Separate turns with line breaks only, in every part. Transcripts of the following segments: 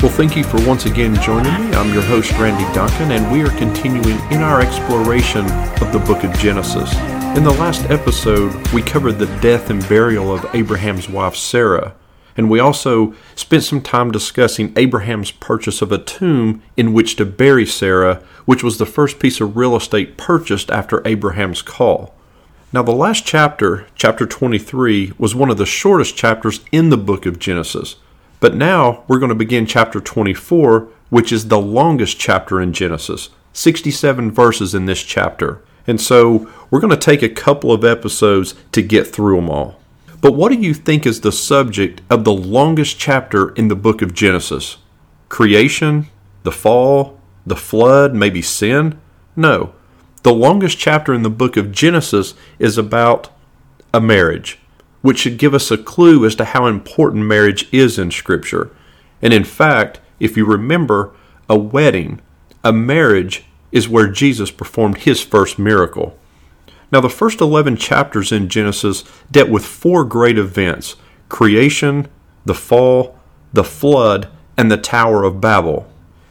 Well, thank you for once again joining me. I'm your host, Randy Duncan, and we are continuing in our exploration of the book of Genesis. In the last episode, we covered the death and burial of Abraham's wife, Sarah, and we also spent some time discussing Abraham's purchase of a tomb in which to bury Sarah, which was the first piece of real estate purchased after Abraham's call. Now, the last chapter, chapter 23, was one of the shortest chapters in the book of Genesis. But now we're going to begin chapter 24, which is the longest chapter in Genesis 67 verses in this chapter. And so we're going to take a couple of episodes to get through them all. But what do you think is the subject of the longest chapter in the book of Genesis? Creation? The fall? The flood? Maybe sin? No. The longest chapter in the book of Genesis is about a marriage, which should give us a clue as to how important marriage is in Scripture. And in fact, if you remember, a wedding, a marriage, is where Jesus performed his first miracle. Now, the first 11 chapters in Genesis dealt with four great events creation, the fall, the flood, and the Tower of Babel.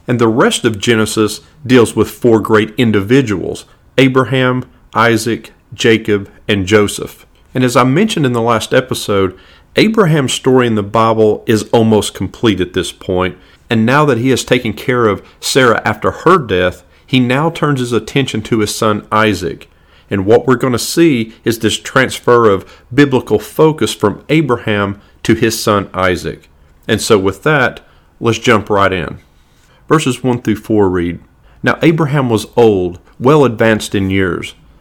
And the rest of Genesis deals with four great individuals Abraham, Isaac, Jacob, and Joseph. And as I mentioned in the last episode, Abraham's story in the Bible is almost complete at this point, and now that he has taken care of Sarah after her death, he now turns his attention to his son Isaac. And what we're going to see is this transfer of biblical focus from Abraham to his son Isaac. And so, with that, let's jump right in. Verses 1 through 4 read Now Abraham was old, well advanced in years,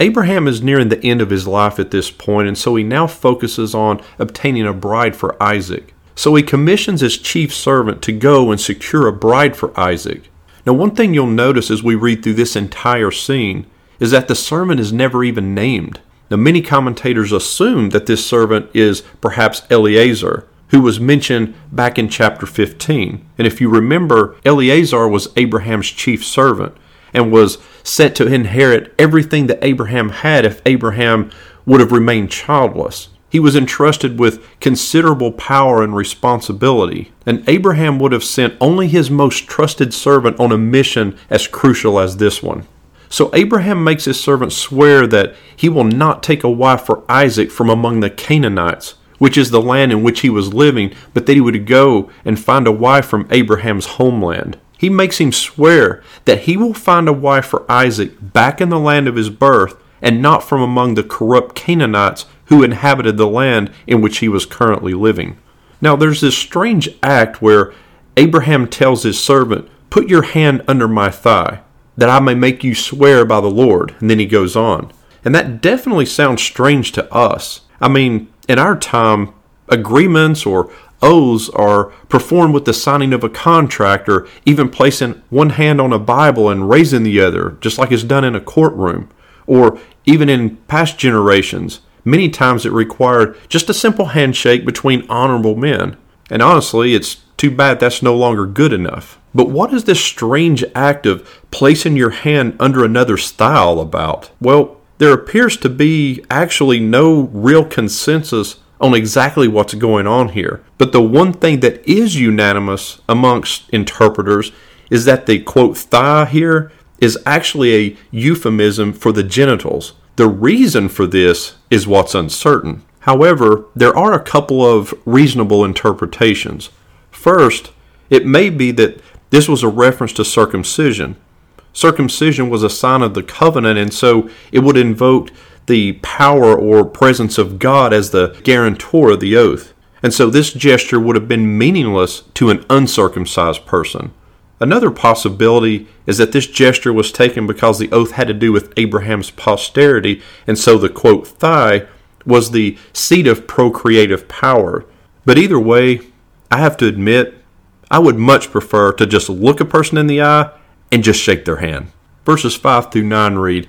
Abraham is nearing the end of his life at this point, and so he now focuses on obtaining a bride for Isaac. So he commissions his chief servant to go and secure a bride for Isaac. Now, one thing you'll notice as we read through this entire scene is that the servant is never even named. Now, many commentators assume that this servant is perhaps Eleazar, who was mentioned back in chapter 15. And if you remember, Eleazar was Abraham's chief servant and was set to inherit everything that Abraham had if Abraham would have remained childless. He was entrusted with considerable power and responsibility, and Abraham would have sent only his most trusted servant on a mission as crucial as this one. So Abraham makes his servant swear that he will not take a wife for Isaac from among the Canaanites, which is the land in which he was living, but that he would go and find a wife from Abraham's homeland. He makes him swear that he will find a wife for Isaac back in the land of his birth and not from among the corrupt Canaanites who inhabited the land in which he was currently living. Now, there's this strange act where Abraham tells his servant, Put your hand under my thigh that I may make you swear by the Lord. And then he goes on. And that definitely sounds strange to us. I mean, in our time, agreements or oaths are performed with the signing of a contract or even placing one hand on a Bible and raising the other, just like it's done in a courtroom. Or even in past generations, many times it required just a simple handshake between honorable men. And honestly, it's too bad that's no longer good enough. But what is this strange act of placing your hand under another's thigh about? Well, there appears to be actually no real consensus on exactly what's going on here. But the one thing that is unanimous amongst interpreters is that the quote thigh here is actually a euphemism for the genitals. The reason for this is what's uncertain. However, there are a couple of reasonable interpretations. First, it may be that this was a reference to circumcision. Circumcision was a sign of the covenant, and so it would invoke the power or presence of God as the guarantor of the oath. And so this gesture would have been meaningless to an uncircumcised person. Another possibility is that this gesture was taken because the oath had to do with Abraham's posterity, and so the quote thigh was the seat of procreative power. But either way, I have to admit, I would much prefer to just look a person in the eye and just shake their hand. Verses 5 through 9 read,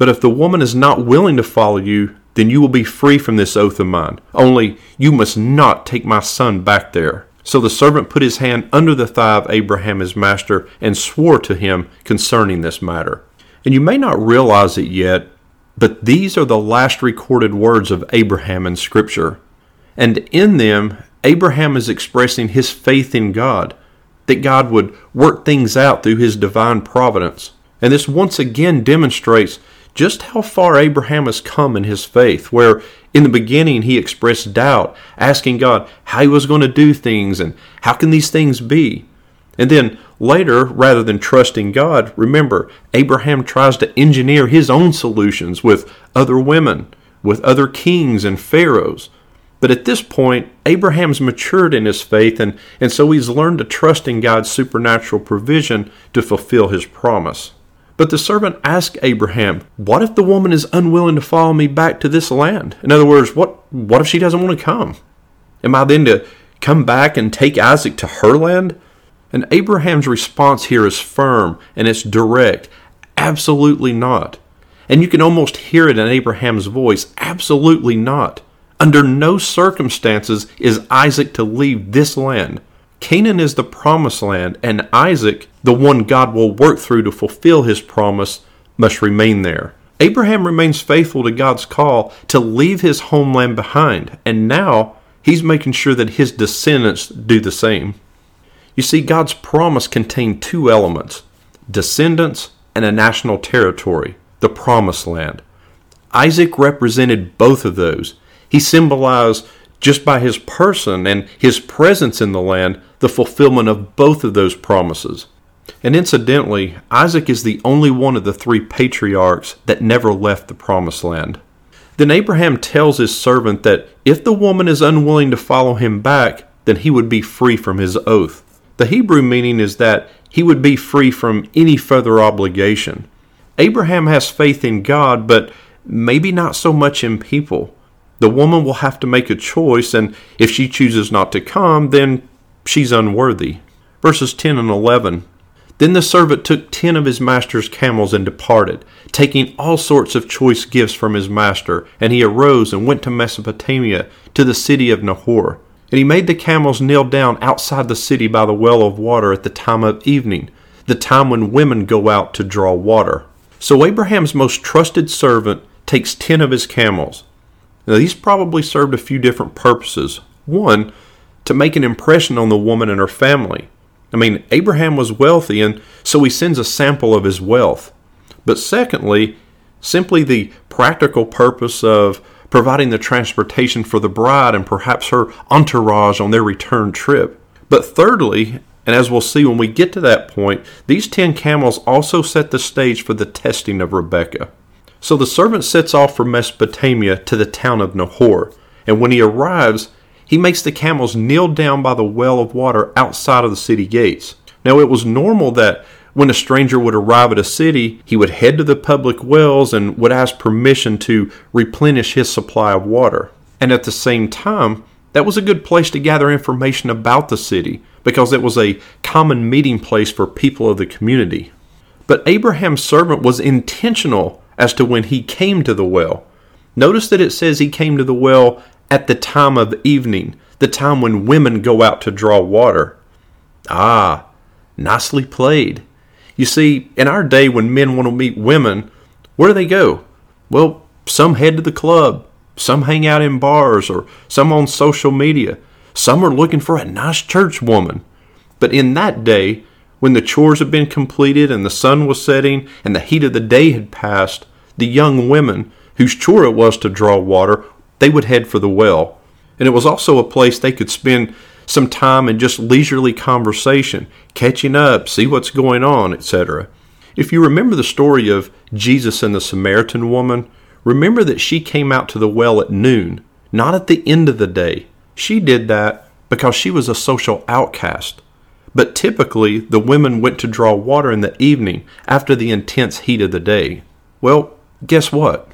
But if the woman is not willing to follow you, then you will be free from this oath of mine. Only you must not take my son back there. So the servant put his hand under the thigh of Abraham his master and swore to him concerning this matter. And you may not realize it yet, but these are the last recorded words of Abraham in Scripture. And in them, Abraham is expressing his faith in God, that God would work things out through his divine providence. And this once again demonstrates just how far Abraham has come in his faith, where in the beginning he expressed doubt, asking God how he was going to do things and how can these things be. And then later, rather than trusting God, remember, Abraham tries to engineer his own solutions with other women, with other kings and pharaohs. But at this point, Abraham's matured in his faith, and, and so he's learned to trust in God's supernatural provision to fulfill his promise. But the servant asked Abraham, What if the woman is unwilling to follow me back to this land? In other words, what, what if she doesn't want to come? Am I then to come back and take Isaac to her land? And Abraham's response here is firm and it's direct. Absolutely not. And you can almost hear it in Abraham's voice. Absolutely not. Under no circumstances is Isaac to leave this land. Canaan is the promised land, and Isaac, the one God will work through to fulfill his promise, must remain there. Abraham remains faithful to God's call to leave his homeland behind, and now he's making sure that his descendants do the same. You see, God's promise contained two elements descendants and a national territory, the promised land. Isaac represented both of those. He symbolized just by his person and his presence in the land, the fulfillment of both of those promises. And incidentally, Isaac is the only one of the three patriarchs that never left the promised land. Then Abraham tells his servant that if the woman is unwilling to follow him back, then he would be free from his oath. The Hebrew meaning is that he would be free from any further obligation. Abraham has faith in God, but maybe not so much in people the woman will have to make a choice, and if she chooses not to come, then she's unworthy. Verses 10 and 11. Then the servant took ten of his master's camels and departed, taking all sorts of choice gifts from his master. And he arose and went to Mesopotamia, to the city of Nahor. And he made the camels kneel down outside the city by the well of water at the time of evening, the time when women go out to draw water. So Abraham's most trusted servant takes ten of his camels now, these probably served a few different purposes. One, to make an impression on the woman and her family. I mean, Abraham was wealthy, and so he sends a sample of his wealth. But secondly, simply the practical purpose of providing the transportation for the bride and perhaps her entourage on their return trip. But thirdly, and as we'll see when we get to that point, these ten camels also set the stage for the testing of Rebekah. So the servant sets off for Mesopotamia to the town of Nahor, and when he arrives, he makes the camels kneel down by the well of water outside of the city gates. Now it was normal that when a stranger would arrive at a city, he would head to the public wells and would ask permission to replenish his supply of water. And at the same time, that was a good place to gather information about the city because it was a common meeting place for people of the community. But Abraham's servant was intentional as to when he came to the well. Notice that it says he came to the well at the time of evening, the time when women go out to draw water. Ah, nicely played. You see, in our day when men want to meet women, where do they go? Well, some head to the club, some hang out in bars, or some on social media. Some are looking for a nice church woman. But in that day, when the chores had been completed and the sun was setting and the heat of the day had passed, the young women, whose chore it was to draw water, they would head for the well. And it was also a place they could spend some time in just leisurely conversation, catching up, see what's going on, etc. If you remember the story of Jesus and the Samaritan woman, remember that she came out to the well at noon, not at the end of the day. She did that because she was a social outcast. But typically, the women went to draw water in the evening after the intense heat of the day. Well, guess what?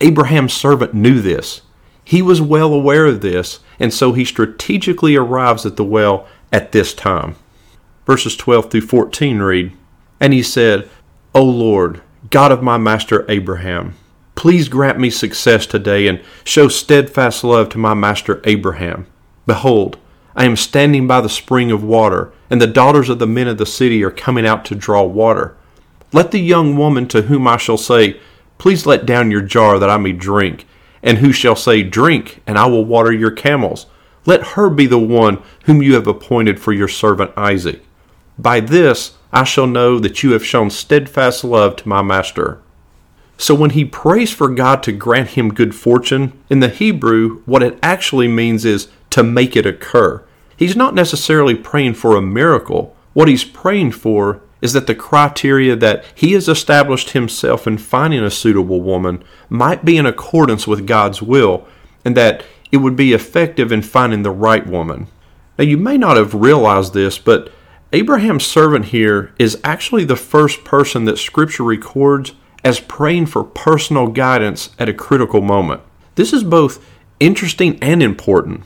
Abraham's servant knew this. He was well aware of this, and so he strategically arrives at the well at this time. Verses 12 through 14 read And he said, O Lord, God of my master Abraham, please grant me success today and show steadfast love to my master Abraham. Behold, I am standing by the spring of water, and the daughters of the men of the city are coming out to draw water. Let the young woman to whom I shall say, Please let down your jar that I may drink, and who shall say, Drink, and I will water your camels. Let her be the one whom you have appointed for your servant Isaac. By this I shall know that you have shown steadfast love to my master. So when he prays for God to grant him good fortune, in the Hebrew, what it actually means is to make it occur. He's not necessarily praying for a miracle. What he's praying for is that the criteria that he has established himself in finding a suitable woman might be in accordance with God's will, and that it would be effective in finding the right woman. Now, you may not have realized this, but Abraham's servant here is actually the first person that Scripture records as praying for personal guidance at a critical moment. This is both interesting and important.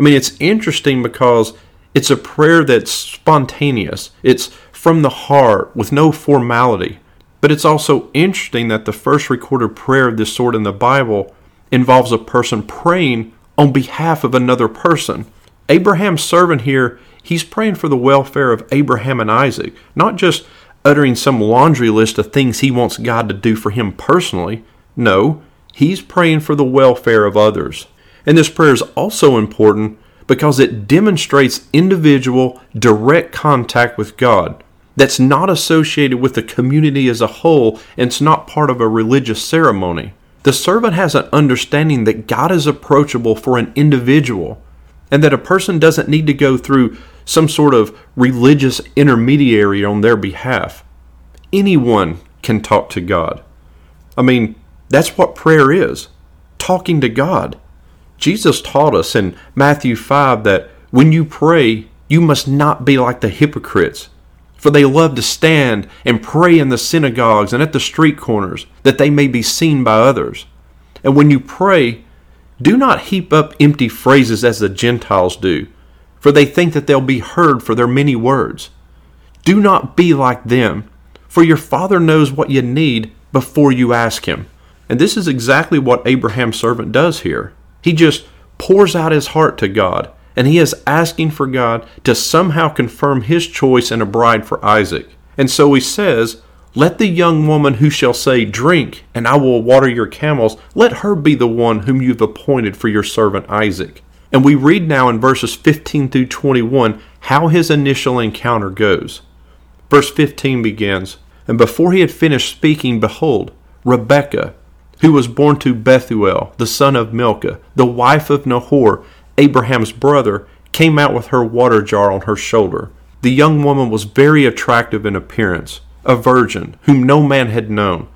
I mean, it's interesting because it's a prayer that's spontaneous, it's from the heart with no formality. But it's also interesting that the first recorded prayer of this sort in the Bible involves a person praying on behalf of another person. Abraham's servant here, he's praying for the welfare of Abraham and Isaac, not just uttering some laundry list of things he wants God to do for him personally. No, he's praying for the welfare of others. And this prayer is also important because it demonstrates individual, direct contact with God that's not associated with the community as a whole and it's not part of a religious ceremony. The servant has an understanding that God is approachable for an individual and that a person doesn't need to go through some sort of religious intermediary on their behalf. Anyone can talk to God. I mean, that's what prayer is talking to God. Jesus taught us in Matthew 5 that when you pray, you must not be like the hypocrites, for they love to stand and pray in the synagogues and at the street corners, that they may be seen by others. And when you pray, do not heap up empty phrases as the Gentiles do, for they think that they'll be heard for their many words. Do not be like them, for your Father knows what you need before you ask Him. And this is exactly what Abraham's servant does here. He just pours out his heart to God, and he is asking for God to somehow confirm his choice in a bride for Isaac. And so he says, let the young woman who shall say, Drink, and I will water your camels, let her be the one whom you've appointed for your servant Isaac. And we read now in verses 15 through 21 how his initial encounter goes. Verse 15 begins And before he had finished speaking, behold, Rebekah, who was born to Bethuel, the son of Milcah, the wife of Nahor, Abraham's brother, came out with her water jar on her shoulder. The young woman was very attractive in appearance a virgin, whom no man had known.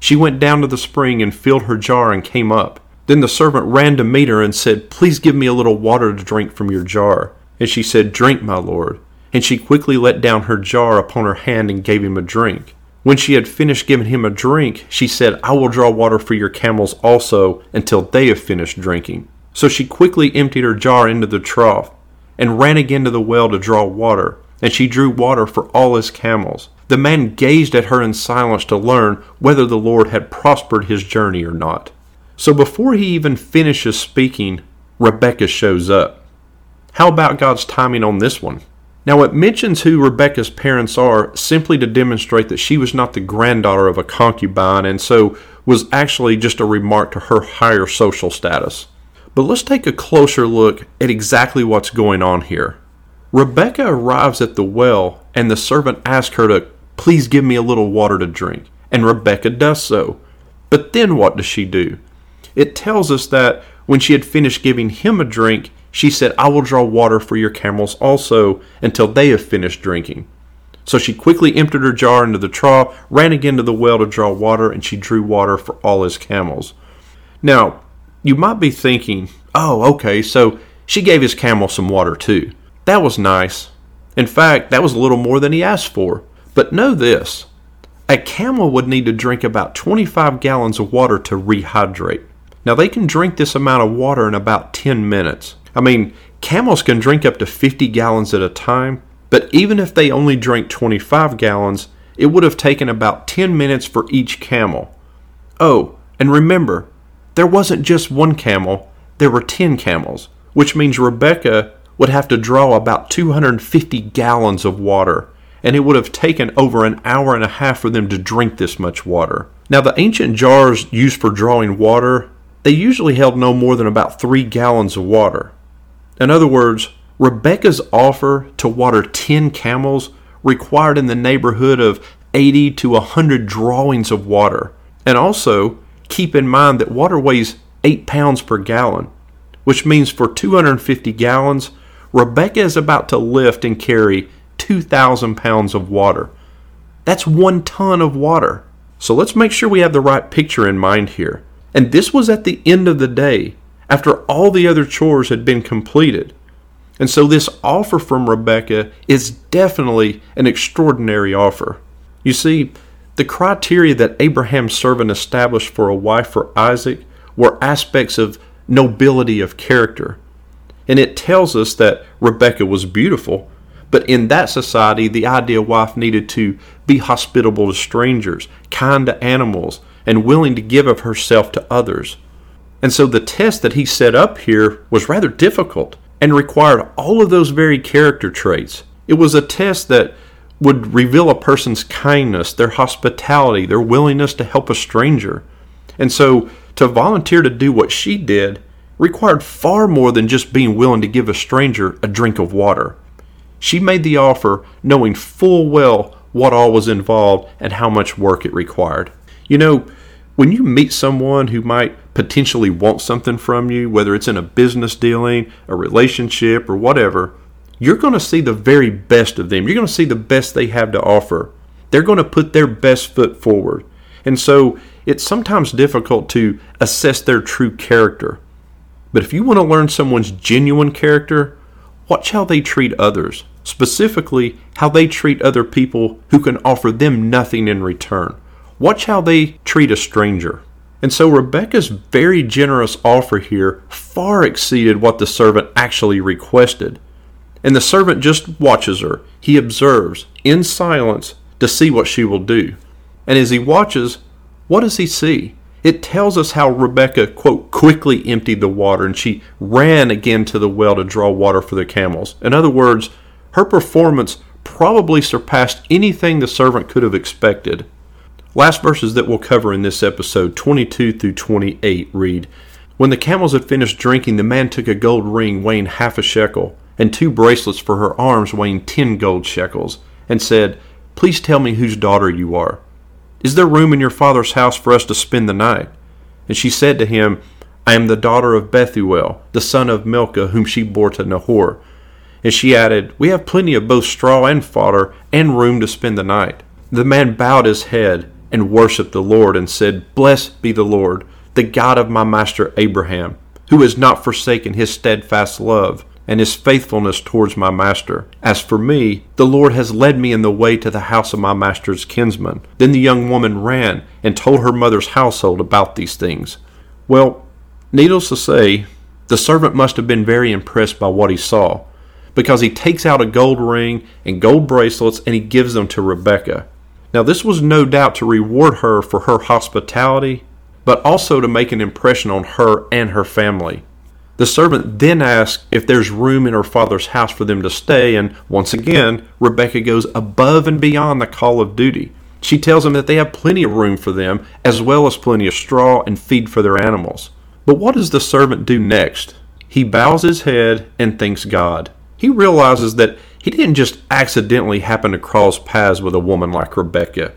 She went down to the spring and filled her jar and came up. Then the servant ran to meet her and said, Please give me a little water to drink from your jar. And she said, Drink, my lord. And she quickly let down her jar upon her hand and gave him a drink. When she had finished giving him a drink, she said, I will draw water for your camels also until they have finished drinking. So she quickly emptied her jar into the trough and ran again to the well to draw water, and she drew water for all his camels. The man gazed at her in silence to learn whether the Lord had prospered his journey or not. So before he even finishes speaking, Rebecca shows up. How about God's timing on this one? Now, it mentions who Rebecca's parents are simply to demonstrate that she was not the granddaughter of a concubine and so was actually just a remark to her higher social status. But let's take a closer look at exactly what's going on here. Rebecca arrives at the well, and the servant asks her to Please give me a little water to drink. And Rebecca does so. But then what does she do? It tells us that when she had finished giving him a drink, she said, I will draw water for your camels also until they have finished drinking. So she quickly emptied her jar into the trough, ran again to the well to draw water, and she drew water for all his camels. Now, you might be thinking, oh, okay, so she gave his camel some water too. That was nice. In fact, that was a little more than he asked for. But know this a camel would need to drink about 25 gallons of water to rehydrate. Now, they can drink this amount of water in about 10 minutes. I mean, camels can drink up to 50 gallons at a time, but even if they only drank 25 gallons, it would have taken about 10 minutes for each camel. Oh, and remember, there wasn't just one camel, there were 10 camels, which means Rebecca would have to draw about 250 gallons of water, and it would have taken over an hour and a half for them to drink this much water. Now, the ancient jars used for drawing water, they usually held no more than about 3 gallons of water. In other words, Rebecca's offer to water 10 camels required in the neighborhood of 80 to 100 drawings of water. And also, keep in mind that water weighs 8 pounds per gallon, which means for 250 gallons, Rebecca is about to lift and carry 2,000 pounds of water. That's one ton of water. So let's make sure we have the right picture in mind here. And this was at the end of the day, after all the other chores had been completed. And so this offer from Rebecca is definitely an extraordinary offer. You see, the criteria that Abraham's servant established for a wife for Isaac were aspects of nobility of character. And it tells us that Rebecca was beautiful, but in that society, the ideal wife needed to be hospitable to strangers, kind to animals, and willing to give of herself to others. And so the test that he set up here was rather difficult and required all of those very character traits. It was a test that would reveal a person's kindness, their hospitality, their willingness to help a stranger. And so to volunteer to do what she did required far more than just being willing to give a stranger a drink of water. She made the offer knowing full well what all was involved and how much work it required. You know, when you meet someone who might potentially want something from you, whether it's in a business dealing, a relationship, or whatever, you're going to see the very best of them. You're going to see the best they have to offer. They're going to put their best foot forward. And so it's sometimes difficult to assess their true character. But if you want to learn someone's genuine character, watch how they treat others, specifically how they treat other people who can offer them nothing in return. Watch how they treat a stranger. And so Rebecca's very generous offer here far exceeded what the servant actually requested. And the servant just watches her. He observes in silence to see what she will do. And as he watches, what does he see? It tells us how Rebecca, quote, quickly emptied the water and she ran again to the well to draw water for the camels. In other words, her performance probably surpassed anything the servant could have expected. Last verses that we'll cover in this episode, 22 through 28, read When the camels had finished drinking, the man took a gold ring weighing half a shekel, and two bracelets for her arms weighing ten gold shekels, and said, Please tell me whose daughter you are. Is there room in your father's house for us to spend the night? And she said to him, I am the daughter of Bethuel, the son of Milcah, whom she bore to Nahor. And she added, We have plenty of both straw and fodder, and room to spend the night. The man bowed his head and worshiped the Lord and said, Blessed be the Lord, the God of my master Abraham, who has not forsaken his steadfast love and his faithfulness towards my master. As for me, the Lord has led me in the way to the house of my master's kinsman. Then the young woman ran and told her mother's household about these things. Well, needless to say, the servant must have been very impressed by what he saw, because he takes out a gold ring and gold bracelets and he gives them to Rebekah. Now, this was no doubt to reward her for her hospitality, but also to make an impression on her and her family. The servant then asks if there's room in her father's house for them to stay, and once again, Rebecca goes above and beyond the call of duty. She tells them that they have plenty of room for them, as well as plenty of straw and feed for their animals. But what does the servant do next? He bows his head and thanks God. He realizes that he didn't just accidentally happen to cross paths with a woman like Rebecca.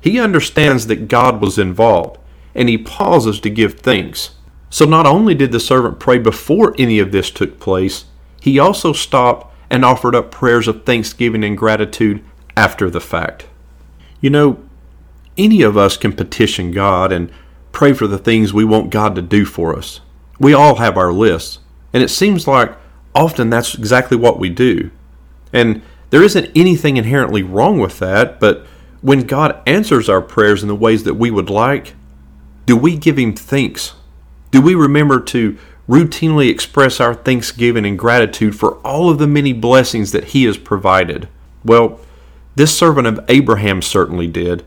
He understands that God was involved, and he pauses to give thanks. So not only did the servant pray before any of this took place, he also stopped and offered up prayers of thanksgiving and gratitude after the fact. You know, any of us can petition God and pray for the things we want God to do for us. We all have our lists, and it seems like often that's exactly what we do. And there isn't anything inherently wrong with that, but when God answers our prayers in the ways that we would like, do we give Him thanks? Do we remember to routinely express our thanksgiving and gratitude for all of the many blessings that He has provided? Well, this servant of Abraham certainly did.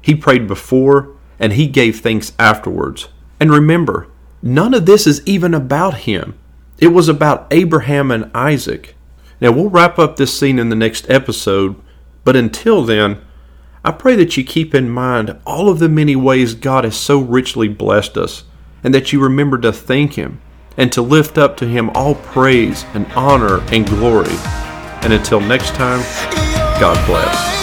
He prayed before and he gave thanks afterwards. And remember, none of this is even about him. It was about Abraham and Isaac. Now, we'll wrap up this scene in the next episode, but until then, I pray that you keep in mind all of the many ways God has so richly blessed us, and that you remember to thank Him and to lift up to Him all praise and honor and glory. And until next time, God bless.